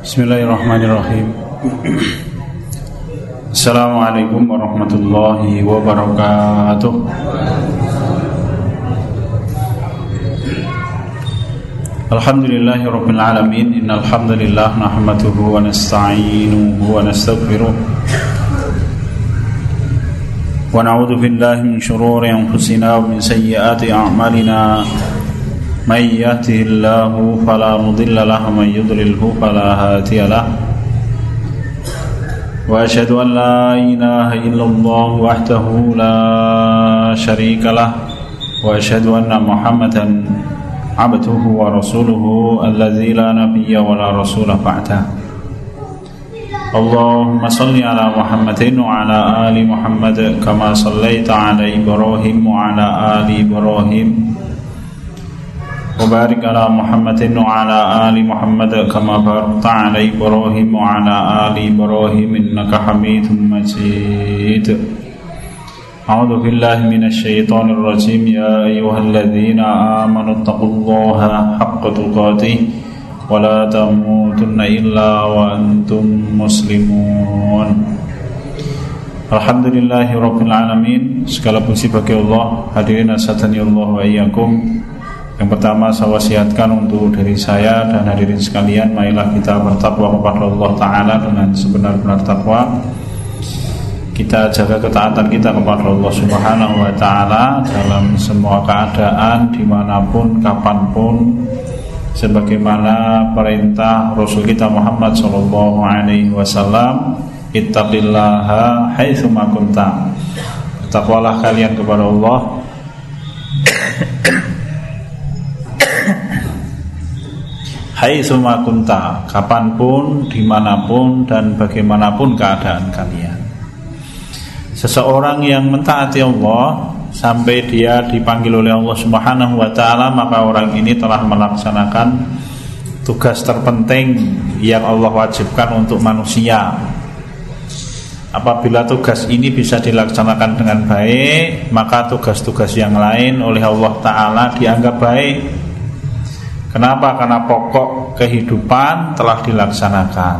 Bismillahirrahmanirrahim. Assalamualaikum warahmatullahi wabarakatuh. Alhamdulillahi rabbil alamin. Innal hamdalillah nahmaduhu wa nasta'inuhu wa nastaghfiruh. Wa na'udzu billahi min shururi anfusina wa min sayyiati a'malina من يهده الله فلا مضل له ومن يضلله فلا هادي له. وأشهد أن لا إله إلا الله وحده لا شريك له وأشهد أن محمدا عبده ورسوله الذي لا نبي ولا رسول بعده. اللهم صل على محمد وعلى آل محمد كما صليت على إبراهيم وعلى آل إبراهيم. وبارك على محمد وعلى آل محمد كما باركت على إبراهيم وعلى آل إبراهيم إنك حميد مجيد أعوذ بالله من الشيطان الرجيم يا أيها الذين آمنوا اتقوا الله حق تقاته ولا تموتن إلا وأنتم مسلمون Alhamdulillahi Rabbil Alamin Segala puji bagi Allah Hadirin asatani Allah wa iyyakum yang pertama saya wasiatkan untuk diri saya dan hadirin sekalian Marilah kita bertakwa kepada Allah Ta'ala dengan sebenar-benar takwa. Kita jaga ketaatan kita kepada Allah Subhanahu Wa Ta'ala Dalam semua keadaan di mana pun, kapan pun Sebagaimana perintah Rasul kita Muhammad Sallallahu Alaihi Wasallam Ittaqillaha haitsu kunta. Takwalah kalian kepada Allah Hai semua kunta Kapan pun, di mana pun, dan bagaimanapun keadaan kalian. Seseorang yang mentaati Allah Sampai dia dipanggil oleh Allah subhanahu wa ta'ala Maka orang ini telah melaksanakan Tugas terpenting Yang Allah wajibkan untuk manusia. Apabila tugas ini bisa dilaksanakan dengan baik Maka tugas-tugas yang lain oleh Allah Ta'ala dianggap baik Kenapa? Karena pokok kehidupan telah dilaksanakan.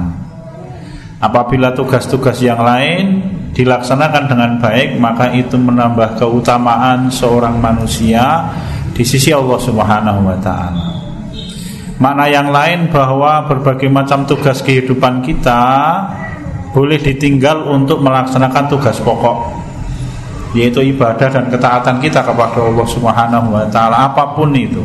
Apabila tugas-tugas yang lain dilaksanakan dengan baik, maka itu menambah keutamaan seorang manusia di sisi Allah Subhanahu wa. Mana yang lain bahwa berbagai macam tugas kehidupan kita boleh ditinggal untuk melaksanakan tugas pokok yaitu ibadah dan ketaatan kita kepada Allah Subhanahu wa taala apa pun itu.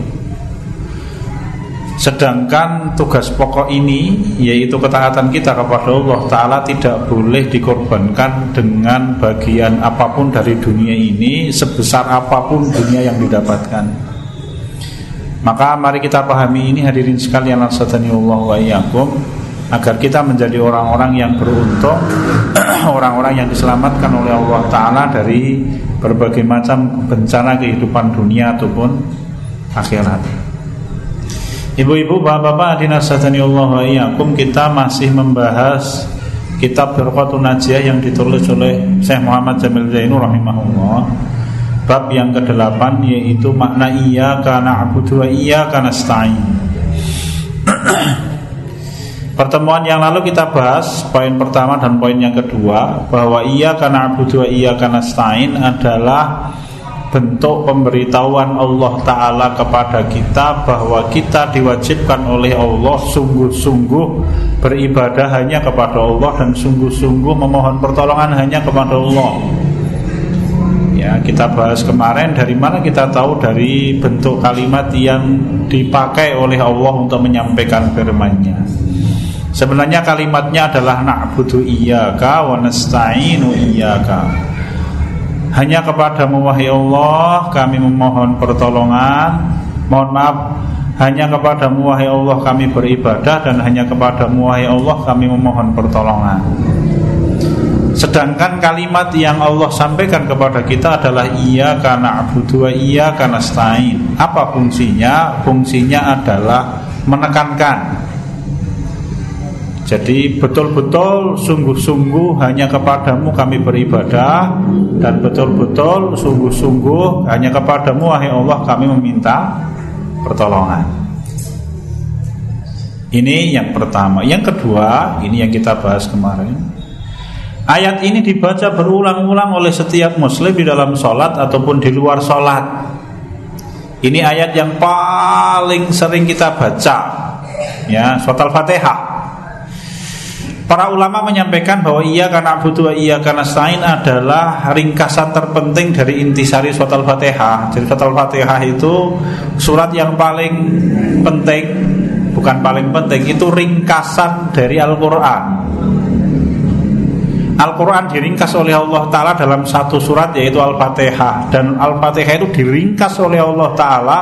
Sedangkan tugas pokok ini yaitu ketaatan kita kepada Allah Ta'ala tidak boleh dikorbankan dengan bagian apa pun dari dunia ini sebesar apa pun dunia yang didapatkan. Maka mari kita pahami ini hadirin sekalian Allah wa agar kita menjadi orang-orang yang beruntung, orang-orang yang diselamatkan oleh Allah Ta'ala dari berbagai macam bencana kehidupan dunia ataupun akhirat. Ibu-ibu, bapak-bapak, dinasatani Allah wa iyyakum kita masih membahas kitab Firqatun Najiyah yang ditulis oleh Syekh Muhammad Jamil Zainul rahimahullah. Bab yang ke-8 yaitu makna iya karena abudu wa iya karena stain. Pertemuan yang lalu kita bahas poin pertama dan poin yang kedua bahwa iya karena abudu wa iya karena stain adalah bentuk pemberitahuan Allah Ta'ala kepada kita bahwa kita diwajibkan oleh Allah sungguh-sungguh beribadah hanya kepada Allah dan sungguh-sungguh memohon pertolongan hanya kepada Allah. Ya kita bahas kemarin dari mana kita tahu dari bentuk kalimat yang dipakai oleh Allah untuk menyampaikan firman-Nya. Sebenarnya kalimatnya adalah na'budu iyyaka wa nasta'inu iyyaka hanya kepadamu wahai Allah kami memohon pertolongan. Mohon maaf Hanya kepadamu wahai Allah kami beribadah Dan hanya kepadamu wahai Allah kami memohon pertolongan. Sedangkan kalimat yang Allah sampaikan kepada kita adalah Iya karena abudu iya karena stain Apa fungsinya? Fungsinya adalah menekankan jadi betul-betul sungguh-sungguh hanya kepadamu kami beribadah Dan betul-betul sungguh-sungguh hanya kepadamu wahai Allah kami meminta pertolongan Ini yang pertama. Yang kedua, ini yang kita bahas kemarin. Ayat ini dibaca berulang-ulang oleh setiap muslim di dalam sholat ataupun di luar sholat. Ini ayat yang paling sering kita baca, ya, surat al-fatihah. Para ulama menyampaikan bahwa ia karena butuh ia karena sain adalah ringkasan terpenting dari intisari surat al-fatihah. Jadi surat al-fatihah itu surat yang paling penting, bukan paling penting, itu ringkasan dari Al-Quran. Al-Quran diringkas oleh Allah Ta'ala dalam satu surat yaitu Al-Fatihah Dan Al-Fatihah itu diringkas oleh Allah Ta'ala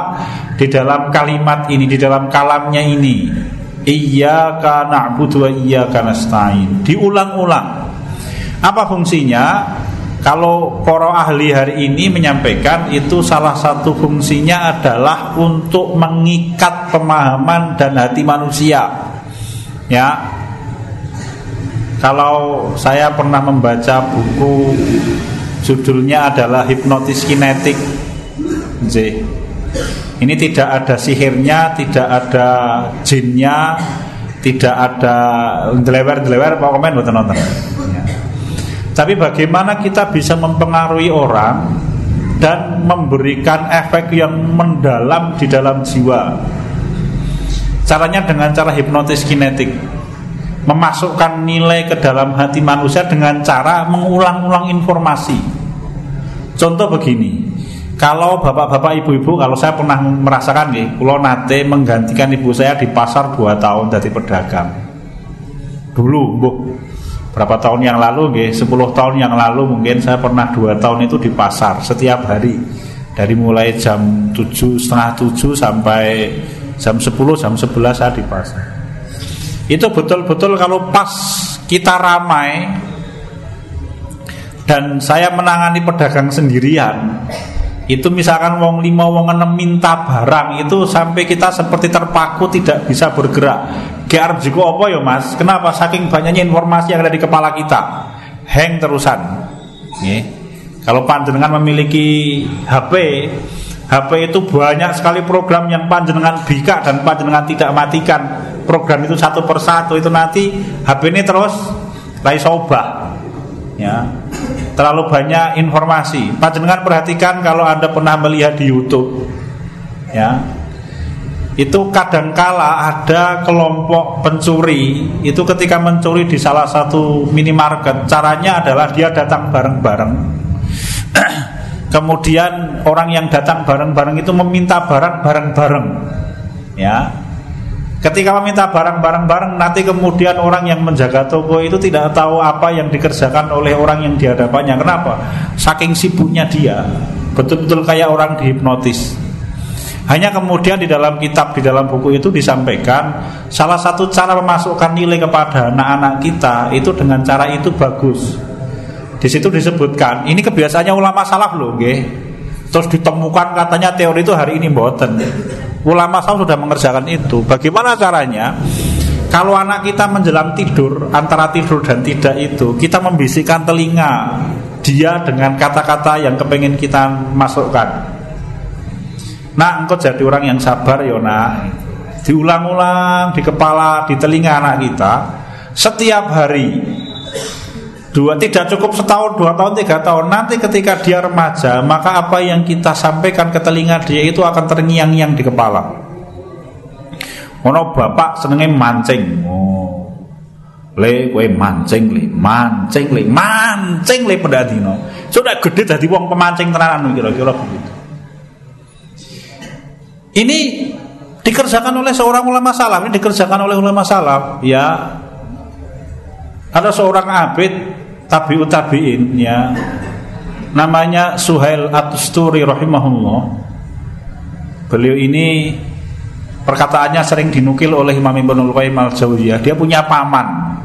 di dalam kalimat ini, di dalam kalamnya ini Iyaka na'budu wa iyaka nasta'in Diulang-ulang Apa fungsinya? Kalau para ahli hari ini menyampaikan itu salah satu fungsinya adalah untuk mengikat pemahaman dan hati manusia. Ya, kalau saya pernah membaca buku judulnya adalah hipnotis kinetik. J. Ini tidak ada sihirnya, tidak ada jinnya, tidak ada delewer-delewer komen buat nonton. Ya. Tapi bagaimana kita bisa mempengaruhi orang dan memberikan efek yang mendalam di dalam jiwa? Caranya dengan cara hipnotis kinetik memasukkan nilai ke dalam hati manusia dengan cara mengulang-ulang informasi. Contoh begini, kalau bapak-bapak ibu-ibu kalau saya pernah merasakan nih, kalau nate menggantikan ibu saya di pasar dua tahun dari pedagang. Dulu, bu, berapa tahun yang lalu, nih, 10 tahun yang lalu mungkin saya pernah dua tahun itu di pasar setiap hari. Dari mulai jam tujuh setengah tujuh sampai jam 10 jam 11 saya di pasar. Itu betul-betul kalau pas kita ramai dan saya menangani pedagang sendirian itu misalkan wong lima wong enam minta barang itu sampai kita seperti terpaku tidak bisa bergerak. GR juga apa ya mas? Kenapa? Saking banyaknya informasi yang ada di kepala kita. Hang terusan. Nih. kalau panjenengan memiliki HP HP itu banyak sekali program yang panjenengan bika dan panjenengan tidak matikan. Program itu satu persatu. Itu nanti HP ini terus lagi sobah. Ya terlalu banyak informasi panjenengan perhatikan kalau anda pernah melihat di YouTube ya itu kadangkala ada kelompok pencuri itu ketika mencuri di salah satu minimarket caranya adalah dia datang bareng-bareng Kemudian orang yang datang bareng-bareng itu meminta barang bareng-bareng. Ya. Ketika meminta barang bareng-bareng nanti kemudian orang yang menjaga toko itu tidak tahu apa yang dikerjakan oleh orang yang di hadapannya. Kenapa? Saking sibuknya dia, betul-betul kayak orang dihipnotis. Hanya kemudian di dalam kitab, di dalam buku itu disampaikan salah satu cara memasukkan nilai kepada anak-anak kita itu dengan cara itu bagus. Di situ disebutkan, ini kebiasaannya ulama salaf loh, nggih. Terus ditemukan katanya teori itu hari ini boten. Ulama salaf sudah mengerjakan itu. Bagaimana caranya? Kalau anak kita menjelang tidur antara tidur dan tidak itu, kita membisikkan telinga dia dengan kata-kata yang kepengen kita masukkan. Nah, engkau jadi orang yang sabar ya nak. Diulang-ulang di kepala, di telinga anak kita setiap hari Dua tidak cukup setahun, dua tahun, tiga tahun. Nanti ketika dia remaja, maka apa yang kita sampaikan ke telinga dia itu akan terngiang-ngiang di kepala. Ono bapak senengnya mancing. Oh. Le kue mancing le, mancing le, mancing le pedadino. Sudah gede jadi wong pemancing tenanan kira-kira begitu. Ini dikerjakan oleh seorang ulama salaf, ini dikerjakan oleh ulama salaf, ya. Ada seorang abid tabiut tabiin ya namanya Suhail Atusturi rahimahullah. Beliau ini perkataannya sering dinukil oleh Imam Ibnul Qayyim al-Jauziyah. Dia punya paman.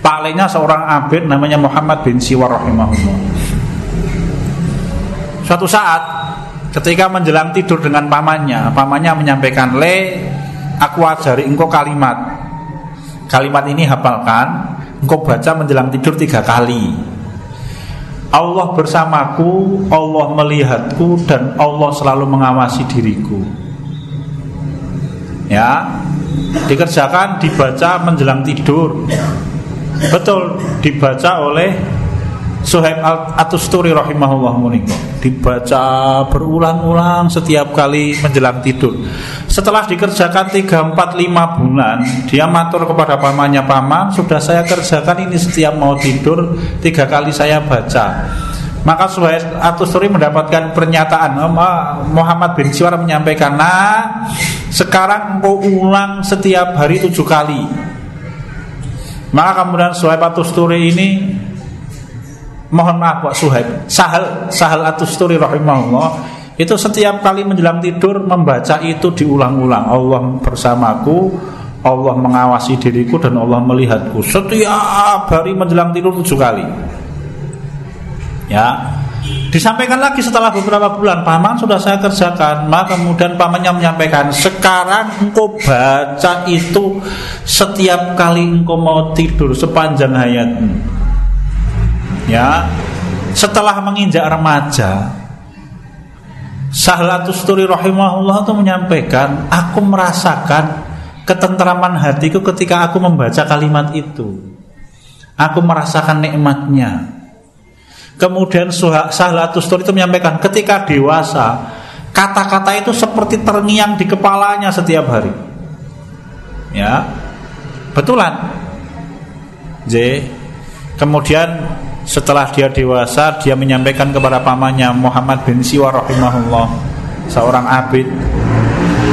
Pakainya seorang abid namanya Muhammad bin Siwar rahimahullah. Suatu saat ketika menjelang tidur dengan pamannya pamannya menyampaikan le aku ajari engkau kalimat. Kalimat ini hafalkan Engkau baca menjelang tidur tiga kali. Allah bersamaku Allah melihatku Dan Allah selalu mengawasi diriku. Ya dikerjakan dibaca menjelang tidur. Betul dibaca oleh Suhaib Atusturi rahimahullah muniko dibaca berulang-ulang setiap kali menjelang tidur. Setelah dikerjakan 3 4 5 bulan, dia matur kepada pamannya, "Paman, sudah saya kerjakan ini setiap mau tidur tiga kali saya baca." Maka Suhaib Atusturi mendapatkan pernyataan Muhammad bin Siwar menyampaikan, "Nah, sekarang engkau ulang setiap hari tujuh kali." Maka kemudian Suhaib Atusturi ini mohon maaf Pak Suhaib. Sahal Sahal Atusturi rahimahullah. Itu setiap kali menjelang tidur membaca itu diulang-ulang. Allah bersamaku Allah mengawasi diriku dan Allah melihatku. Setiap hari menjelang tidur tujuh kali. Ya. Disampaikan lagi setelah beberapa bulan. Paman sudah saya kerjakan. Maka kemudian pamannya menyampaikan sekarang engkau baca itu setiap kali engkau mau tidur sepanjang hayatmu ya setelah menginjak remaja Sahlatus Turi rahimahullah itu menyampaikan Aku merasakan ketentraman hatiku ketika aku membaca kalimat itu. Aku merasakan nikmatnya. Kemudian Sahlatus Turi itu menyampaikan Ketika dewasa Kata-kata itu seperti terngiang di kepalanya setiap hari. Ya Betulan. J Kemudian setelah dia dewasa dia menyampaikan kepada pamannya Muhammad bin Siwa rahimahullah seorang abid.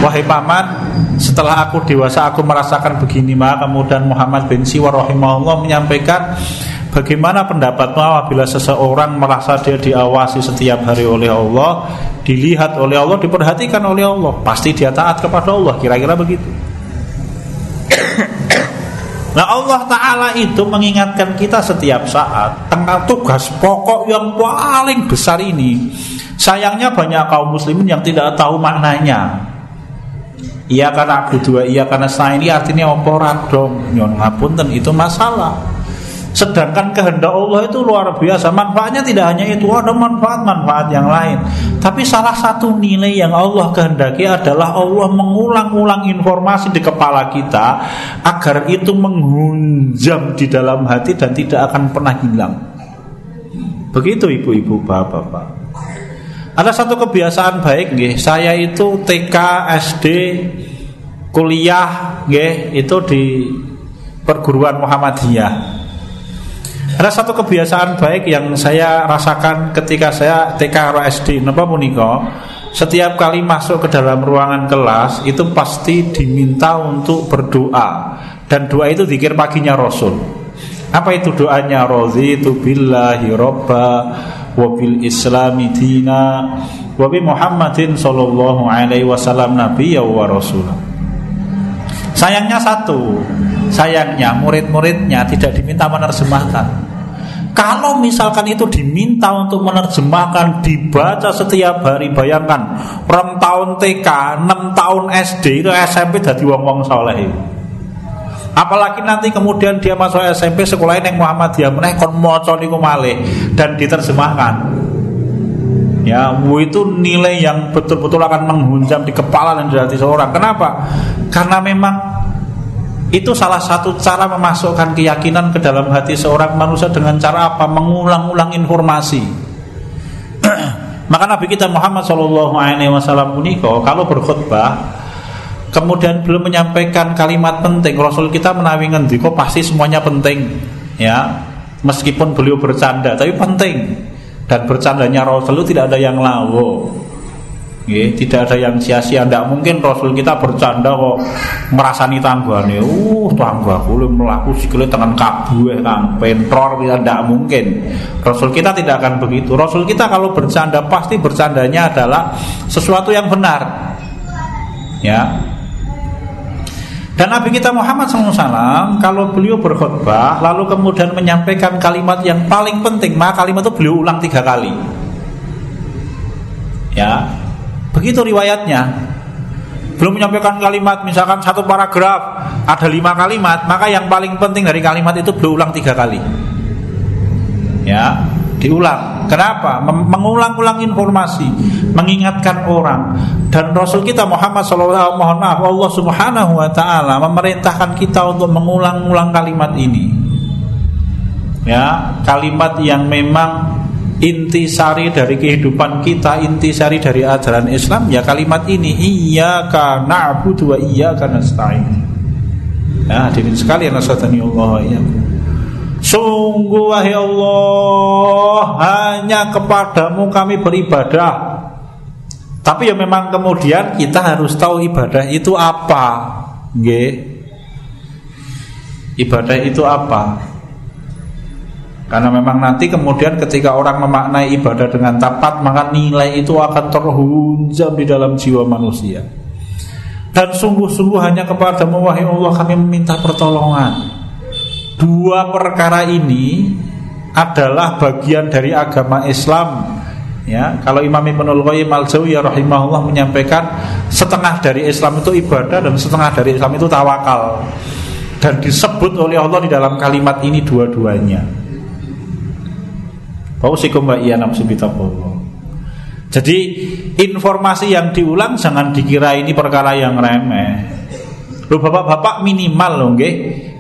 Wahai paman setelah aku dewasa aku merasakan begini maka kemudian Muhammad bin Siwa rahimahullah menyampaikan bagaimana pendapatmu apabila seseorang merasa dia diawasi setiap hari oleh Allah dilihat oleh Allah diperhatikan oleh Allah? Pasti dia taat kepada Allah kira-kira begitu Nah Allah Ta'ala itu mengingatkan kita setiap saat Tentang tugas pokok yang paling besar ini. Sayangnya banyak kaum muslimin yang tidak tahu maknanya. Iya karena abu dua, iya karena saya ini artinya oporak dong Nyon ngapunten itu masalah Sedangkan kehendak Allah itu luar biasa. Manfaatnya tidak hanya itu Ada manfaat-manfaat yang lain. Tapi salah satu nilai yang Allah kehendaki adalah Allah mengulang-ulang informasi di kepala kita Agar itu menghunjam di dalam hati Dan tidak akan pernah hilang. Begitu ibu-ibu bapak-bapak. Ada satu kebiasaan baik nggih, saya itu TK, SD, kuliah nggih, itu di perguruan Muhammadiyah. Ada satu kebiasaan baik yang saya rasakan ketika saya TK atau SD Napa puniko Setiap kali masuk ke dalam ruangan kelas Itu pasti diminta untuk berdoa. Dan doa itu dikir paginya Rasul. Apa itu doanya? Raditu billahi robba Wabil islami dina Wabi Muhammadin sallallahu alaihi wasallam Nabi wa Rasul Sayangnya satu Sayangnya murid-muridnya tidak diminta menerjemahkan kalau misalkan itu diminta untuk menerjemahkan dibaca setiap hari bayangkan rom tahun TK, 6 tahun SD itu SMP jadi wong-wong soleh Apalagi nanti kemudian dia masuk SMP sekolah yang Muhammadiyah meneh kon maca dan diterjemahkan. Ya, itu nilai yang betul-betul akan menghunjam di kepala dan di hati seorang. Kenapa? Karena memang itu salah satu cara memasukkan keyakinan ke dalam hati seorang manusia dengan cara apa? Mengulang-ulang informasi. Maka Nabi kita Muhammad Shallallahu Alaihi Wasallam kalau berkhutbah kemudian belum menyampaikan kalimat penting Rasul kita menawi ngendiko pasti semuanya penting ya meskipun beliau bercanda tapi penting dan bercandanya Rasul tidak ada yang lawo Ya, tidak ada yang sia-sia. Tidak mungkin Rasul kita bercanda kok merasani tanggane. Uh, tangga boleh melaku sikile tangan kabu kang pentror kita tidak mungkin. Rasul kita tidak akan begitu. Rasul kita kalau bercanda pasti bercandanya adalah sesuatu yang benar. Ya, dan Nabi kita Muhammad SAW kalau beliau berkhutbah lalu kemudian menyampaikan kalimat yang paling penting, maka kalimat itu beliau ulang tiga kali. Ya, Begitu riwayatnya. Belum menyampaikan kalimat, misalkan satu paragraf ada lima kalimat, maka yang paling penting dari kalimat itu berulang tiga kali. Ya, diulang. Kenapa? Mengulang-ulang informasi, mengingatkan orang. Dan Rasul kita Muhammad SAW, mohon maaf, Allah Subhanahu Wa Taala memerintahkan kita untuk mengulang-ulang kalimat ini. Ya, kalimat yang memang intisari dari kehidupan kita, intisari dari ajaran Islam, ya kalimat ini, iya karena abu dua iya karena nasta'in. Ya, hadirin sekalian, Allah ya. Sungguh wahai Allah Hanya kepadamu kami beribadah. Tapi ya memang kemudian kita harus tahu ibadah itu apa Nge? Ibadah itu apa? Karena memang nanti kemudian ketika orang memaknai ibadah dengan tepat Maka nilai itu akan terhunjam di dalam jiwa manusia. Dan sungguh-sungguh hanya kepadamu wahai Allah kami meminta pertolongan Dua perkara ini adalah bagian dari agama Islam. Ya, kalau Imam Ibnul Qayyim Al-Jauziyah rahimahullah menyampaikan setengah dari Islam itu ibadah dan setengah dari Islam itu tawakal. Dan disebut oleh Allah di dalam kalimat ini dua-duanya. Iya Jadi informasi yang diulang jangan dikira ini perkara yang remeh. Loh bapak-bapak minimal loh nggih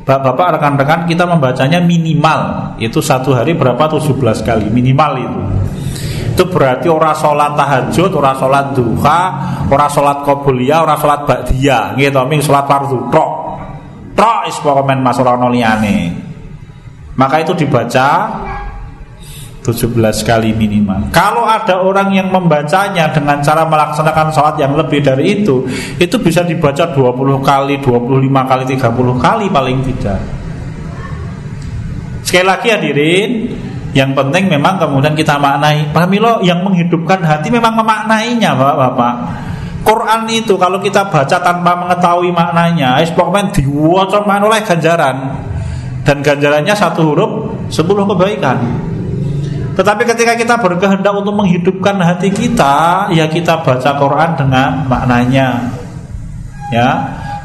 Bapak-bapak rekan-rekan kita membacanya minimal. Itu satu hari berapa? tuh 17 kali. Minimal itu. Itu berarti orang sholat tahajud Orang sholat duha Orang sholat kobuliyah Orang sholat ba'diyah. Gitu Ming sholat fardu. Trok Trok is pokoknya mas orang Maka itu dibaca 17 kali minimal. Kalau ada orang yang membacanya dengan cara melaksanakan sholat yang lebih dari itu Itu bisa dibaca 20 kali, 25 kali, 30 kali paling tidak. Sekali lagi hadirin Yang penting memang kemudian kita maknai. Pamilo yang menghidupkan hati memang memaknainya bapak-bapak. Quran itu kalau kita baca tanpa mengetahui maknanya Pokoknya diwaca oleh ganjaran. Dan ganjarannya satu huruf Sepuluh kebaikan tetapi ketika kita berkehendak untuk menghidupkan hati kita, ya kita baca Quran dengan maknanya. Ya.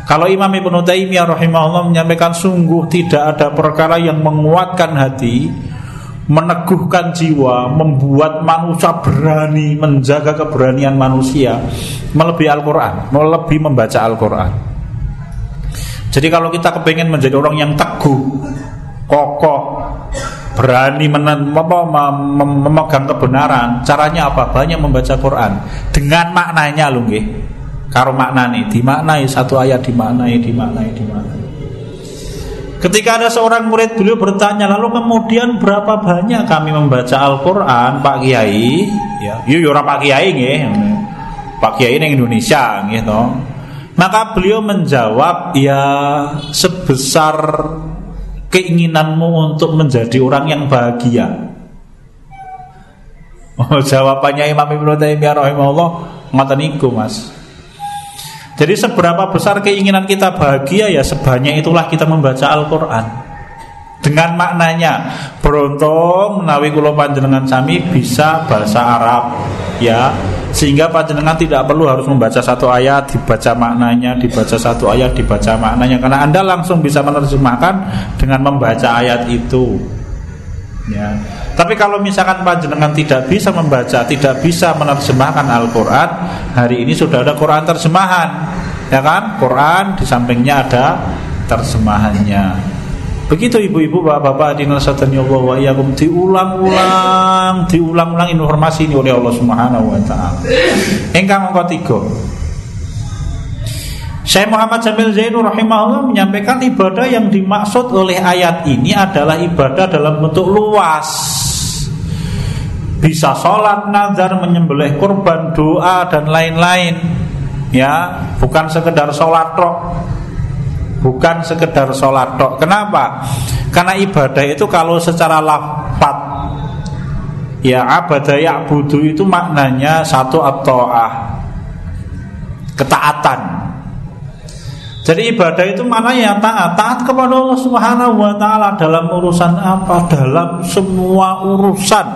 Kalau Imam Ibnu Taimiyah rahimahullah menyampaikan sungguh tidak ada perkara yang menguatkan hati, meneguhkan jiwa, membuat manusia berani menjaga keberanian manusia melebihi Al-Qur'an, melebihi membaca Al-Qur'an. Jadi kalau kita kepengen menjadi orang yang teguh, kokoh, berani memegang kebenaran. Caranya apa? Banyak membaca Quran. Dengan maknanya loh nggih. Karo dimaknai satu ayat dimaknai dimaknai dimaknai. Ketika ada seorang murid beliau bertanya lalu kemudian berapa banyak kami membaca Al-Qur'an Pak Kiai? Ya yo ora Pak Kiai nggih. Pak Kiai ning Indonesia gitu maka beliau menjawab ya sebesar keinginanmu untuk menjadi orang yang bahagia? Oh, jawabannya Imam Ibnu Taimiyah rahimahullah ngoten niku, Mas. Jadi seberapa besar keinginan kita bahagia ya sebanyak itulah kita membaca Al-Qur'an. Dengan maknanya Beruntung menawi kula panjenengan sami bisa bahasa Arab ya. Sehingga panjenengan tidak perlu harus membaca satu ayat dibaca maknanya dibaca satu ayat dibaca maknanya. Karena anda langsung bisa menerjemahkan dengan membaca ayat itu ya. Tapi kalau misalkan panjenengan tidak bisa membaca tidak bisa menerjemahkan Al-Quran hari ini sudah ada Quran terjemahan ya kan? Quran di sampingnya ada terjemahannya Begitu ibu-ibu, bapak-bapak di Allah wa iyyakum diulang-ulang, diulang-ulang informasi ini oleh Allah Subhanahu wa taala. Engkang angka 3. Syekh Muhammad Jamil Zainur rahimahullah menyampaikan ibadah yang dimaksud oleh ayat ini adalah ibadah dalam bentuk luas. Bisa sholat, nazar, menyembelih kurban, doa dan lain-lain. Ya, bukan sekedar sholat roh bukan sekedar sholat tok. Kenapa? Karena ibadah itu kalau secara lafat ya abadah ya budu itu maknanya satu at-ta'ah ketaatan. Jadi ibadah itu mana yang taat? Taat kepada Allah Subhanahu wa taala dalam urusan apa? Dalam semua urusan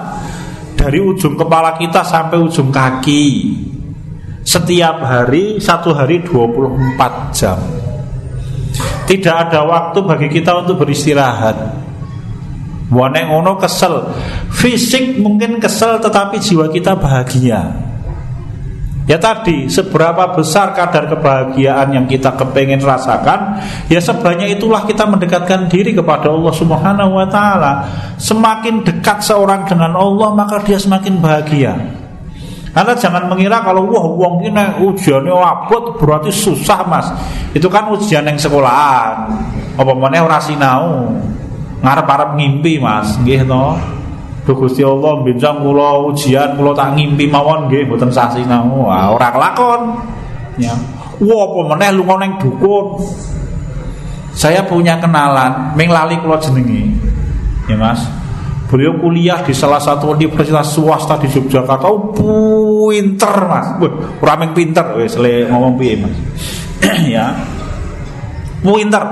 dari ujung kepala kita sampai ujung kaki. Setiap hari satu hari 24 jam. Tidak ada waktu bagi kita untuk beristirahat Wane ngono kesel. Fisik mungkin kesel tetapi jiwa kita bahagia. Ya tadi, seberapa besar kadar kebahagiaan yang kita kepengen rasakan, ya sebanyak itulah kita mendekatkan diri kepada Allah Subhanahu wa taala. Semakin dekat seorang dengan Allah, maka dia semakin bahagia. Karena jangan mengira kalau wah uang ini ujiannya abot berarti susah mas. Itu kan ujian yang sekolahan. Apa mana ora sinau. Ngarep-arep ngimpi mas, nggih to. Duh Gusti Allah benjang kula ujian kula tak ngimpi mawon nggih mboten sasi nang wah ora kelakon. Ya. Wah apa meneh lunga ning dukun. Saya punya kenalan, ming lali kula jenenge. Ya Mas. Beliau kuliah di salah satu universitas swasta di Yogyakarta. Oh, pinter Mas. Ming pinter le ngomong piye Mas. ya. Pinter.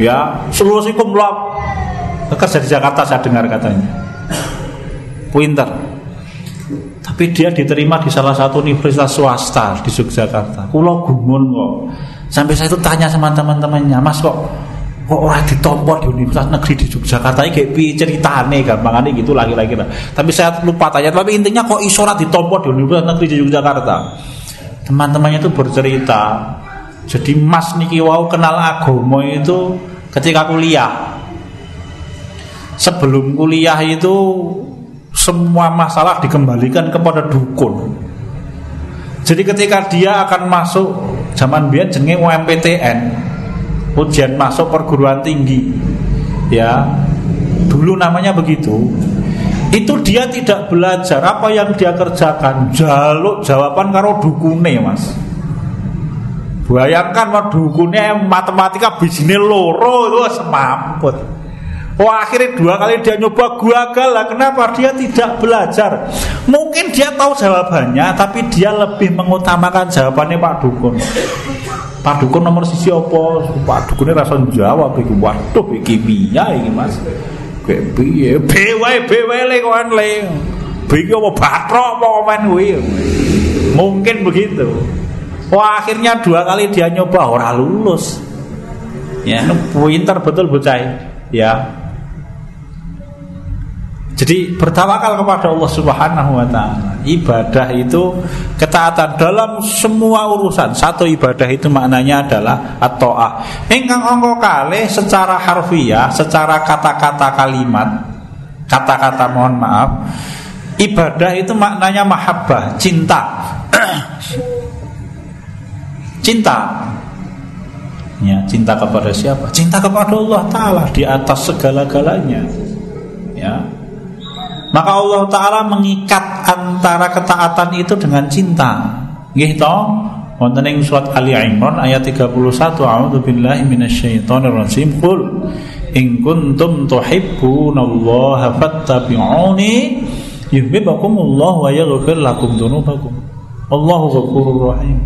Ya, seluruh sikum kerja di Jakarta saya dengar katanya pinter tapi dia diterima di salah satu universitas swasta di Yogyakarta kulo gumun kok sampai saya itu tanya sama teman-temannya mas kok kok orang ditompor di universitas negeri di Yogyakarta? Ini kayak ceritane? Gampangannya gitu lagi-lagi lah tapi saya lupa tanya tapi intinya kok isorat ditompor di universitas negeri di Yogyakarta? Teman-temannya itu bercerita jadi mas niki wau kenal agomo itu ketika kuliah. Sebelum kuliah itu semua masalah dikembalikan kepada dukun. Jadi ketika dia akan masuk zaman biar jenenge UMPTN, ujian masuk perguruan tinggi, ya dulu namanya begitu. Itu dia tidak belajar apa yang dia kerjakan, jaluk jawaban karo dukune mas. Bayangkan dukune matematika bisnis loro itu semamput. Wah akhirnya dua kali dia nyoba gagal lah Kenapa? Dia tidak belajar Mungkin dia tahu jawabannya Tapi dia lebih mengutamakan jawabannya Pak Dukun Pak Dukun nomor sisi apa? Dukunnya rasa jawab Iku waduh kimia ini mas? Kayak biye Bewai bewai le kawan le? Biki apa batrok apa komen Mungkin begitu. Wah akhirnya dua kali dia nyoba orang lulus. Ya, pinter betul bocah ya jadi bertawakal kepada Allah Subhanahu wa taala. Ibadah itu ketaatan dalam semua urusan. Satu ibadah itu maknanya adalah at-taah. Ingkang angka kalih secara harfiah, secara kata-kata kalimat, kata-kata mohon maaf, ibadah itu maknanya mahabbah, cinta. cinta. Ya, cinta kepada siapa? Cinta kepada Allah taala di atas segala-galanya. Ya, maka Allah Ta'ala mengikat antara ketaatan itu dengan cinta. Gitu Wonten ing surat Ali Imran ayat 31 A'udzu billahi minasyaitonir rajim Qul in kuntum tuhibbunallaha fattabi'uni yuhibbukumullah wa yaghfir lakum dzunubakum Allahu ghafurur rahim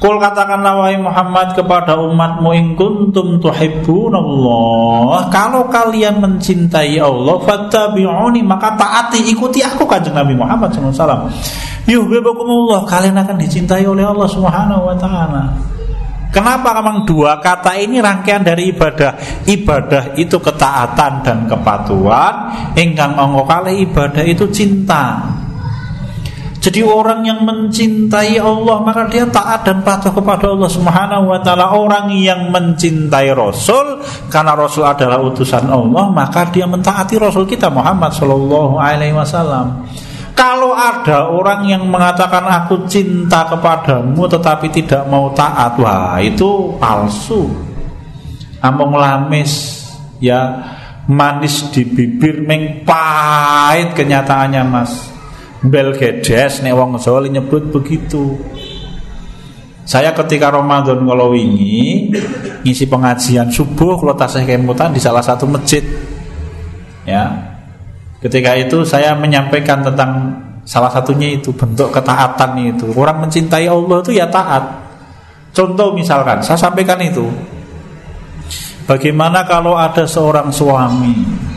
Kul katakanlah wahai Muhammad kepada umatmu in kuntum tuhibbunallah Kalau kalian mencintai Allah Fattabi'uni maka taati ikuti aku kanjeng Nabi Muhammad SAW Yuhibbukumullah Kalian akan dicintai oleh Allah Subhanahu wa taala. Kenapa memang dua kata ini rangkaian dari ibadah? Ibadah itu ketaatan dan kepatuhan, ingkang ongko kali ibadah itu cinta. Jadi orang yang mencintai Allah maka dia taat dan patuh kepada Allah Subhanahu wa taala. Orang yang mencintai Rasul karena Rasul adalah utusan Allah, maka dia mentaati Rasul kita Muhammad Shallallahu alaihi wasallam. Kalau ada orang yang mengatakan aku cinta kepadamu tetapi tidak mau taat, wah itu palsu. Among lamis ya manis di bibir meng pahit kenyataannya mas bel gedes nek wong Jawa nyebut begitu. Saya ketika Ramadan kalau wingi ngisi pengajian subuh kalau tasih kemutan di salah satu masjid. Ya. Ketika itu saya menyampaikan tentang salah satunya itu bentuk ketaatan itu. Orang mencintai Allah itu ya taat. Contoh misalkan saya sampaikan itu. Bagaimana kalau ada seorang suami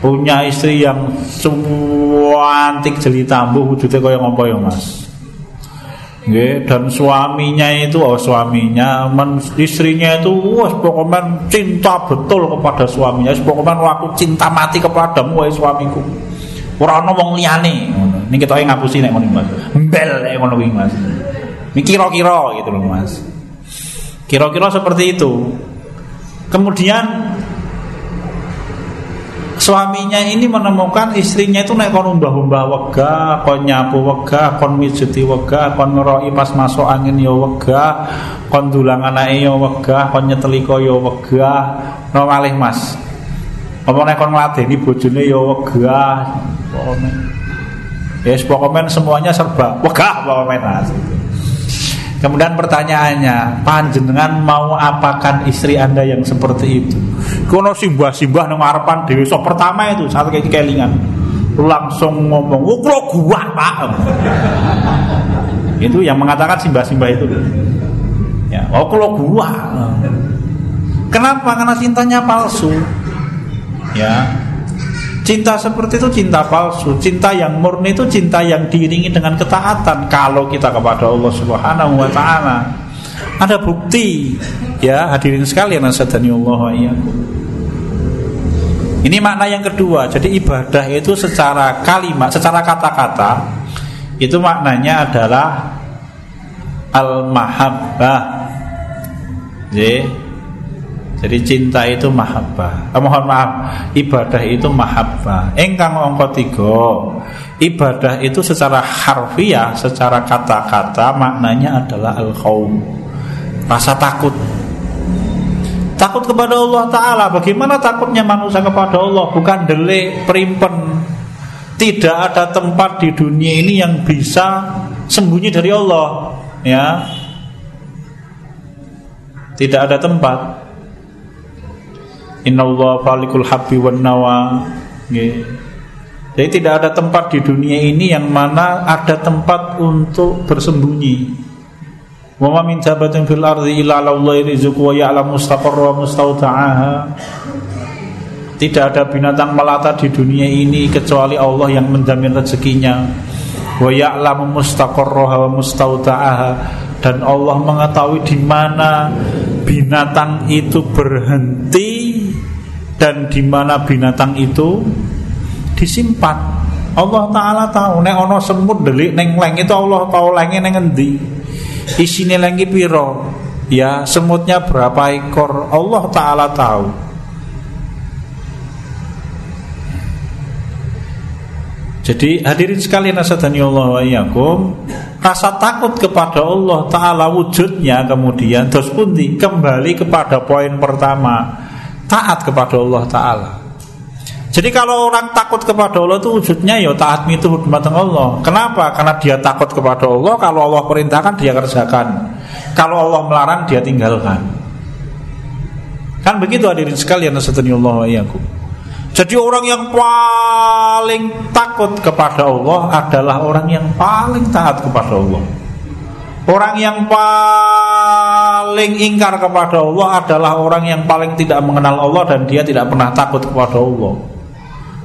punya istri yang cantik jeli tambuh wujudnya kaya ngopo ya mas? Nggih, dan suaminya itu oh suaminya men, istrinya itu wah pokoknya cinta betul kepada suaminya pokoknya aku cinta mati kepadamu wahai suamiku. Wong liyane. Ngono niki kita ngapusi nek ngono Mas. Mbel nek ngono kuwi Mas. Ini kira-kira gitu loh Mas. Kira-kira seperti itu. Kemudian suaminya ini menemukan istrinya itu naik umbah-umbah wega, kon nyapu wega, kon mijuti wega, kon ngeroi pas masuk angin yo wega, kon dulang anake yo wega, kon nyeteliko yo wega. No malih Mas. Apa nek kon ngladeni bojone yo wega. Pokoknya Yes, pokoknya semuanya serba wegah pokoknya Mas. Kemudian pertanyaannya, panjenengan mau apakan istri anda yang seperti itu? Kono simbah-simbah nang harapan dewi so pertama itu satu kayak kelingan langsung ngomong, "Oh, kalau gua, Pak." itu yang mengatakan simbah-simbah itu. Ya, oh kalau gua. Kenapa? Karena cintanya palsu. Ya, Cinta seperti itu cinta palsu Cinta yang murni itu cinta yang diiringi dengan ketaatan. Kalau kita kepada Allah subhanahu wa ta'ala. Ada bukti Ya hadirin sekalian Asadani Allah Ini makna yang kedua. Jadi ibadah itu secara kalimat Secara kata-kata Itu maknanya adalah Al-mahabbah Jadi cinta itu mahabbah. Eh, mohon maaf, ibadah itu mahabbah. Engkang ongko tiga. Ibadah itu secara harfiah, secara kata-kata maknanya adalah al khawm Rasa takut. Takut kepada Allah Ta'ala Bagaimana takutnya manusia kepada Allah Bukan delik, perimpen Tidak ada tempat di dunia ini yang bisa sembunyi dari Allah Ya Tidak ada tempat Inna Allah falikul habbi wan nawa. Jadi tidak ada tempat di dunia ini yang mana ada tempat untuk bersembunyi. Wa ma min jabatin fil ardi illa Allah rizqu wa ya'lamu mustaqarra wa mustawda'aha Tidak ada binatang melata di dunia ini kecuali Allah yang menjamin rezekinya. Wa ya'lamu mustaqarraha wa mustawda'aha dan Allah mengetahui di mana binatang itu berhenti dan di mana binatang itu disimpan. Allah taala tahu nek ana semut delik neng leng itu Allah tahu lenge neng endi. Isine lenge piro? Ya, semutnya berapa ekor? Allah taala tahu. Jadi hadirin sekalian asadani Allah wa iyakum Rasa takut kepada Allah Ta'ala wujudnya kemudian Terus pundi kembali kepada poin pertama taat kepada Allah Ta'ala jadi kalau orang takut kepada Allah itu wujudnya ya taat itu hikmat Allah. Kenapa? Karena dia takut kepada Allah. Kalau Allah perintahkan dia kerjakan. Kalau Allah melarang dia tinggalkan. Kan begitu hadirin sekalian Allah wa Jadi orang yang paling takut kepada Allah adalah orang yang paling taat kepada Allah. Orang yang paling ingkar kepada Allah adalah orang yang paling tidak mengenal Allah dan dia tidak pernah takut kepada Allah.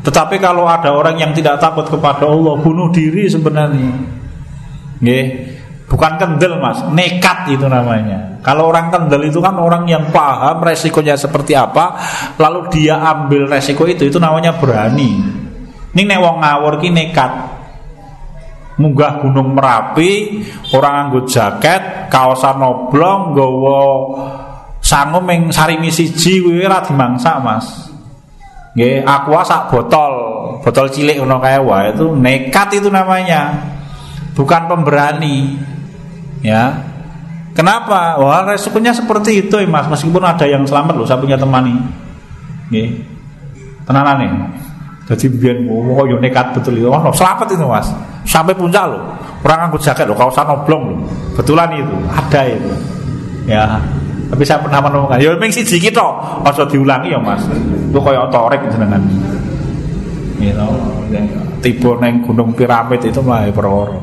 Tetapi kalau ada orang yang tidak takut kepada Allah, bunuh diri sebenarnya. Nggih. Bukan kendel mas, nekat itu namanya Kalau orang kendel itu kan orang yang paham resikonya seperti apa Lalu dia ambil resiko itu, itu namanya berani Ini nek wong ngawur ki nekat munggah gunung Merapi orang anggo jaket kaosan oblong nggawa sangu ming sarimi siji kuwi ora dimangsa Mas. Nggih aqua sak botol botol cilik ngono kae itu nekat itu namanya. Bukan pemberani. Ya. Kenapa? Wah resikonya seperti itu Mas meskipun ada yang selamat loh saya punya teman nih tenanan nih jadi biar mau yo nekat betul itu, oh, selamat itu mas, sampai puncak loh. Orang angkut jaket loh, kawasan oblong loh. Betulan itu, ada itu. Ya, tapi saya pernah menemukan. Memang sih sedikit toh, masa diulangi ya mas. Itu kayak otorek jenengan. You know, tiba neng gunung piramid itu mah perkara.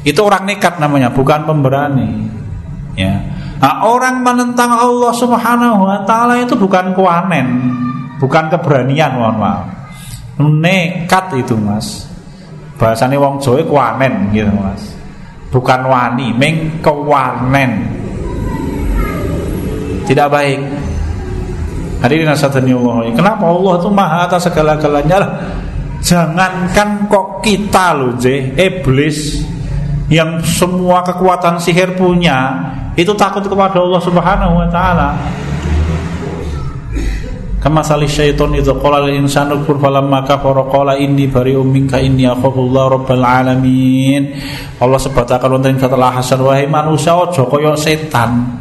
Itu orang nekat namanya, bukan pemberani. Ya. Nah, orang menentang Allah Subhanahu wa taala itu bukan kuanen, bukan keberanian, mohon maaf nekat itu mas. Bahasanya wong Jawa kuanen gitu mas. Bukan wani meng kewanen. Tidak baik. Hadirin asatani Allah. Kenapa Allah itu maha atas segala-galanya Jangankan kok kita loh J Iblis Yang semua kekuatan sihir punya Itu takut kepada Allah subhanahu wa ta'ala Kama salih syaiton itu qala lil insanu kfur falamma kafara qala inni bari'um minka inni akhafullah rabbal alamin. Allah sebatakan wonten setelah hasan wahai manusia aja kaya setan.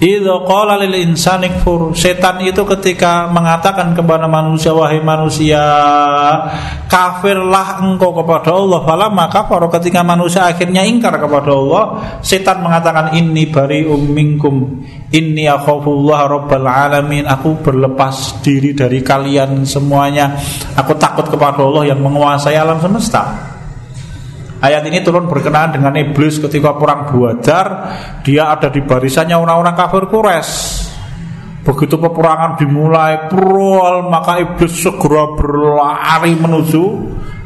Idza qala lil insani kfur. Setan itu ketika mengatakan kepada manusia wahai manusia, kafirlah engkau kepada Allah. Fala maka para ketika manusia akhirnya ingkar kepada Allah, setan mengatakan inni bari minkum. Inni akhafullah rabbal alamin. Aku berlepas diri dari kalian semuanya. Aku takut kepada Allah yang menguasai alam semesta. Ayat ini turun berkenaan dengan iblis ketika perang Badar, dia ada di barisannya orang-orang kafir Quraisy. Begitu peperangan dimulai, prol maka iblis segera berlari menuju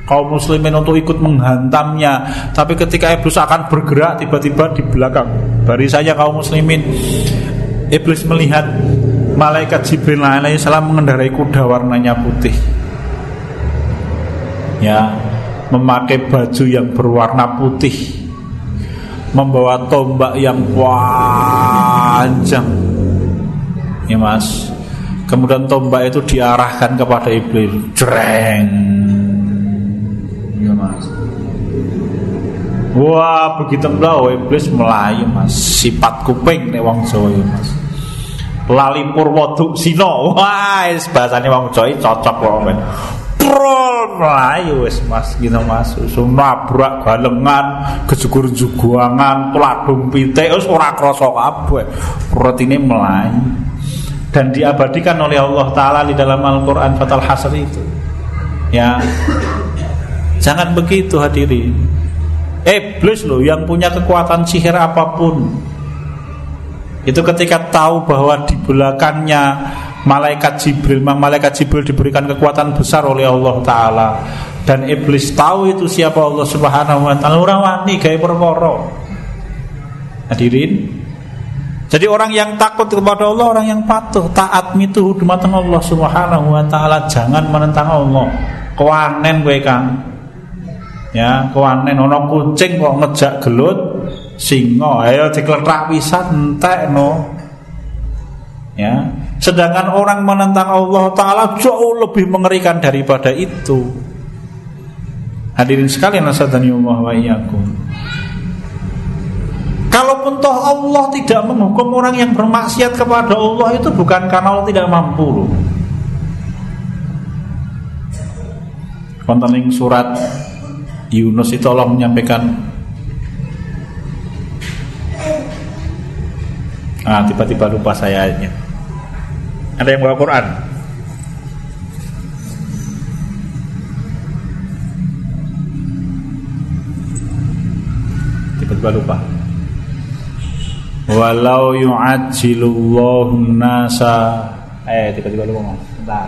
kaum muslimin untuk ikut menghantamnya. Tapi ketika iblis akan bergerak tiba-tiba di belakang barisannya kaum muslimin, iblis melihat malaikat Jibril alaihissalam mengendarai kuda warnanya putih. Ya, memakai baju yang berwarna putih. Membawa tombak yang panjang. Ya mas. Kemudian tombak itu diarahkan kepada iblis. Jreng wah begitu blau iblis melayu mas. Sifat kuping nih wong Jawa ya mas. Lali purwoduk sino. Wah bahasanya wong Jawa cocok wong prol melayu wis Mas. Gitu Mas. Nabrak galengan kejugur juguangan peladung pitik wis ora krasa kabeh. Ini melayu. Dan diabadikan oleh Allah taala di dalam Al-Qur'an Fatal Hasr itu. Ya. Jangan begitu hadirin iblis loh yang punya kekuatan sihir apa pun. Itu ketika tahu bahwa di belakangnya malaikat Jibril malaikat Jibril diberikan kekuatan besar oleh Allah taala. Dan iblis tahu itu siapa Allah Subhanahu wa taala. Orang wani gawe perkara. Hadirin. Jadi orang yang takut kepada Allah orang yang patuh taat mitu dumateng Allah Subhanahu wa taala jangan menentang Allah. Kewanen kowe Kang ya kewanen ono kucing kok ngejak gelut singa ayo diklethak pisan entek no ya sedangkan orang menentang Allah Ta'ala jauh lebih mengerikan daripada itu. Hadirin sekalian nasadani Allah wa iyyakum. Kalaupun toh Allah tidak menghukum orang yang bermaksiat kepada Allah itu bukan karena Allah tidak mampu Kontening surat Yunus itu Allah menyampaikan Ah, tiba-tiba lupa saya ayatnya. Ada yang bawa Quran? Tiba-tiba lupa. Walau yu'ajjilullahu nasa eh tiba-tiba lupa Bentar.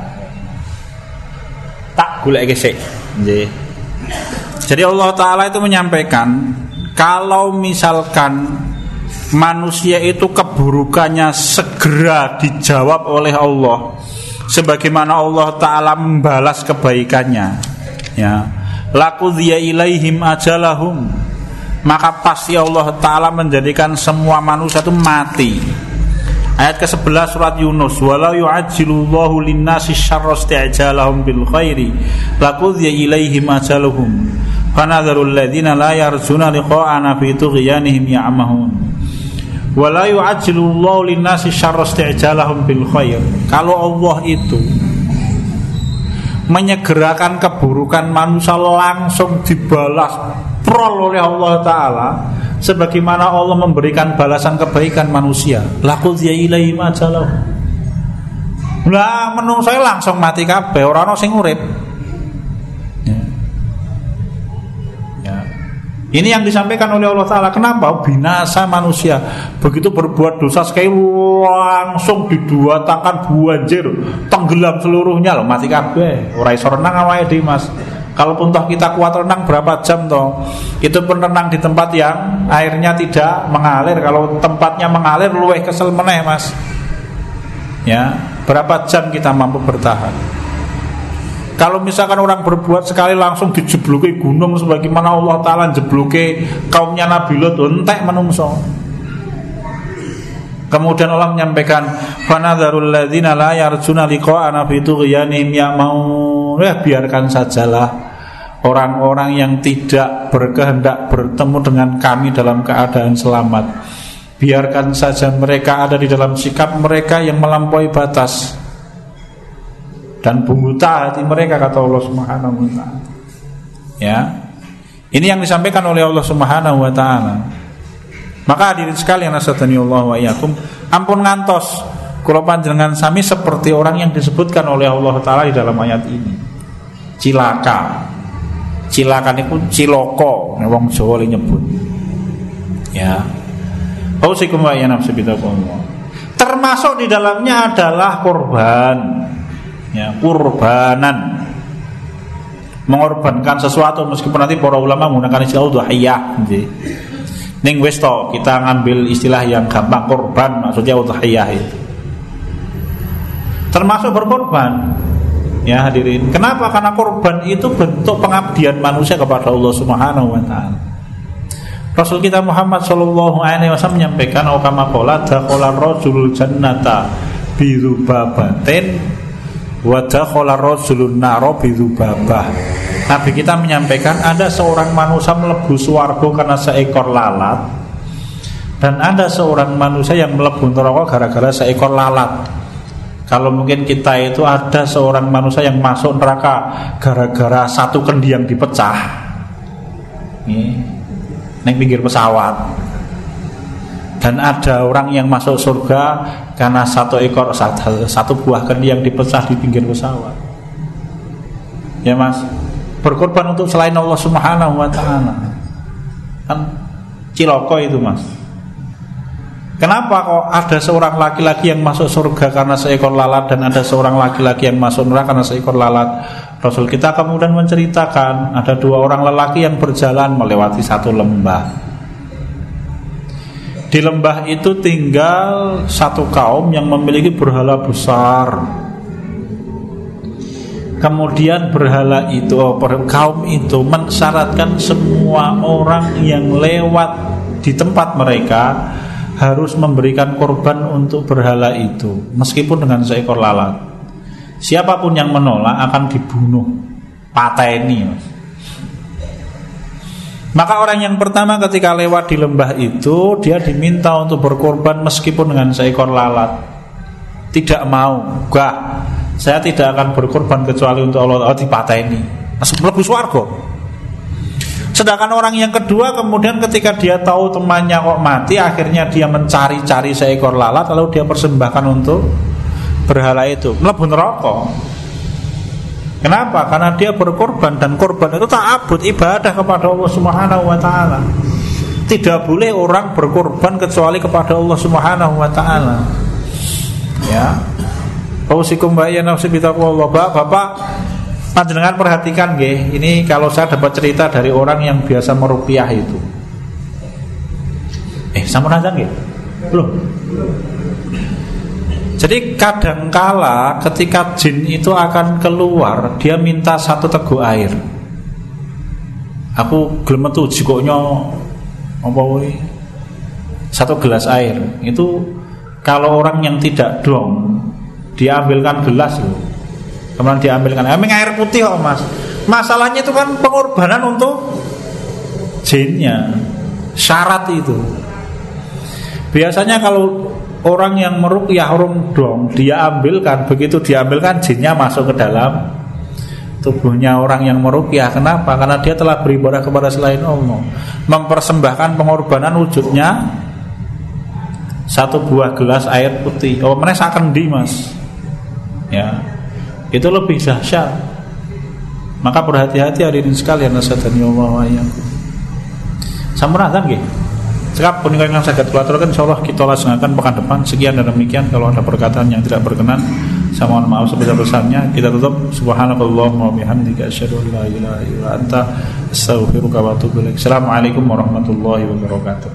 Tak golek gesek. Nggih. Jadi Allah taala itu menyampaikan kalau misalkan manusia itu keburukannya segera dijawab oleh Allah sebagaimana Allah taala membalas kebaikannya ya. Laku dia ilaihim ajalahum. Maka pasti Allah taala menjadikan semua manusia itu mati ayat ke-11 surat Yunus. Walau yu'ajjilullahu linnasi syarra isti'jalahum bil khairi dia ilaihim ajalahum fanadharul ladzina la yarjuna liqa'ana fi tughyanihim ya'mahun. Wala yu'ajjilullahu linnasi syarra isti'jalahum bil khair. Kalau Allah itu menyegerakan keburukan manusia langsung dibalas prol oleh Allah taala sebagaimana Allah memberikan balasan kebaikan manusia. Lakul ya ilaihi majalah lah menung saya langsung mati kabeh. Ora ono sing urip. Ini yang disampaikan oleh Allah Ta'ala. Kenapa? Binasa manusia. Begitu berbuat dosa sekali Langsung dua tangan buanjir. Tenggelam seluruhnya. Loh Mati kabeh. Ora iso renang awake mas Kalaupun toh kita kuat renang berapa jam toh Itu pun renang di tempat yang airnya tidak mengalir. Kalau tempatnya mengalir luweh kesel meneh mas. Ya Berapa jam kita mampu bertahan? Kalau misalkan orang berbuat sekali langsung dijebluki gunung sebagaimana Allah Ta'ala jebluki kaumnya Nabi Lut entek menungso. Kemudian Allah menyampaikan Fanadharul ladzina la yarjuna liqa'ana fi tughyanihim mau ya biarkan sajalah orang-orang yang tidak berkehendak bertemu dengan kami dalam keadaan selamat. Biarkan saja mereka ada di dalam sikap mereka yang melampaui batas dan buta hati mereka kata Allah Subhanahu wa taala. Ya. Ini yang disampaikan oleh Allah Subhanahu wa taala. Maka hadirin sekalian nasadani Allah wa iyyakum, ampun ngantos kula panjenengan sami seperti orang yang disebutkan oleh Allah taala di dalam ayat ini. Cilaka. Cilaka niku ciloko wong Jawa nyebut. Ya. Ausikum wa nafsi Termasuk di dalamnya adalah korban. Ya, kurbanan mengorbankan sesuatu meskipun nanti para ulama menggunakan istilah udhiyah gitu. Ning wis kita ngambil istilah yang gampang korban maksudnya udhiyah itu. Termasuk berkorban. Ya hadirin. Kenapa? Karena korban itu bentuk pengabdian manusia kepada Allah Subhanahu wa taala. Rasul kita Muhammad Shallallahu Alaihi Wasallam menyampaikan, "Oh kama kola dakhala rajulul jannata birubabatin wa dakhala rajulun naro birubabah." Nabi kita menyampaikan ada seorang manusia melebu suwargo karena seekor lalat dan ada seorang manusia yang melebu neraka gara-gara seekor lalat. Kalau mungkin kita itu ada seorang manusia yang masuk neraka gara-gara satu kendi yang dipecah. Ini, neng pinggir pesawat. Dan ada orang yang masuk surga karena satu ekor satu, satu buah kendi yang dipecah di pinggir pesawat. Ya mas, berkorban untuk selain Allah Subhanahu wa taala. Kan ciloko itu, Mas. Kenapa kok ada seorang laki-laki yang masuk surga karena seekor lalat dan ada seorang laki-laki yang masuk neraka karena seekor lalat? Rasul kita kemudian menceritakan ada dua orang lelaki yang berjalan melewati satu lembah. Di lembah itu tinggal satu kaum yang memiliki berhala besar Kemudian berhala itu oh, kaum itu mensyaratkan semua orang yang lewat di tempat mereka harus memberikan korban untuk berhala itu meskipun dengan seekor lalat. Siapa pun yang menolak akan dibunuh, pateni. Maka orang yang pertama ketika lewat di lembah itu dia diminta untuk berkorban meskipun dengan seekor lalat. Tidak mau, enggak saya tidak akan berkorban kecuali untuk Allah oh, ini Masuk lebih swargo Sedangkan orang yang kedua kemudian ketika dia tahu temannya kok mati Akhirnya dia mencari-cari seekor lalat Lalu dia persembahkan untuk berhala itu Melebu rokok Kenapa? Karena dia berkorban dan korban itu tak abut ibadah kepada Allah Subhanahu wa. Tidak boleh orang berkorban kecuali kepada Allah Subhanahu wa taala. Ya. Bapak, Bapak panjenengan perhatikan nggih, ini kalau saya dapat cerita dari orang yang biasa merupiah itu. Eh, sampun aja nggih? Belum. Jadi kadangkala ketika jin itu akan keluar, dia minta satu teguk air. Aku gelem metu jikonya apa Satu gelas air. Itu kalau orang yang tidak dong diambilkan gelas loh. Kemudian diambilkan emang air putih kok mas. Masalahnya itu kan pengorbanan untuk jinnya. Syarat itu. Biasanya kalau orang yang merukyah dong Dia ambilkan, begitu diambilkan jinnya masuk ke dalam tubuhnya. Orang yang merukyah Kenapa? Karena dia telah beribadah kepada selain Allah. Mempersembahkan pengorbanan wujudnya Satu buah gelas air putih. Oh mana akan di mas? Ya itu lebih dahsyat. Maka berhati-hati hadirin sekalian nasadani Allah ya sampun azan nggih? Sekap punika ingkang saged kula aturaken insyaallah kita laksanakan pekan depan. Sekian dan demikian. Kalau ada perkataan yang tidak berkenan Saya mohon maaf sebesar-besarnya. Kita tutup. Subhanakallahumma wa bihamdika asyhadu an la ilaha illa anta astaghfiruka wa atubu ilaik. Assalamualaikum warahmatullahi wabarakatuh.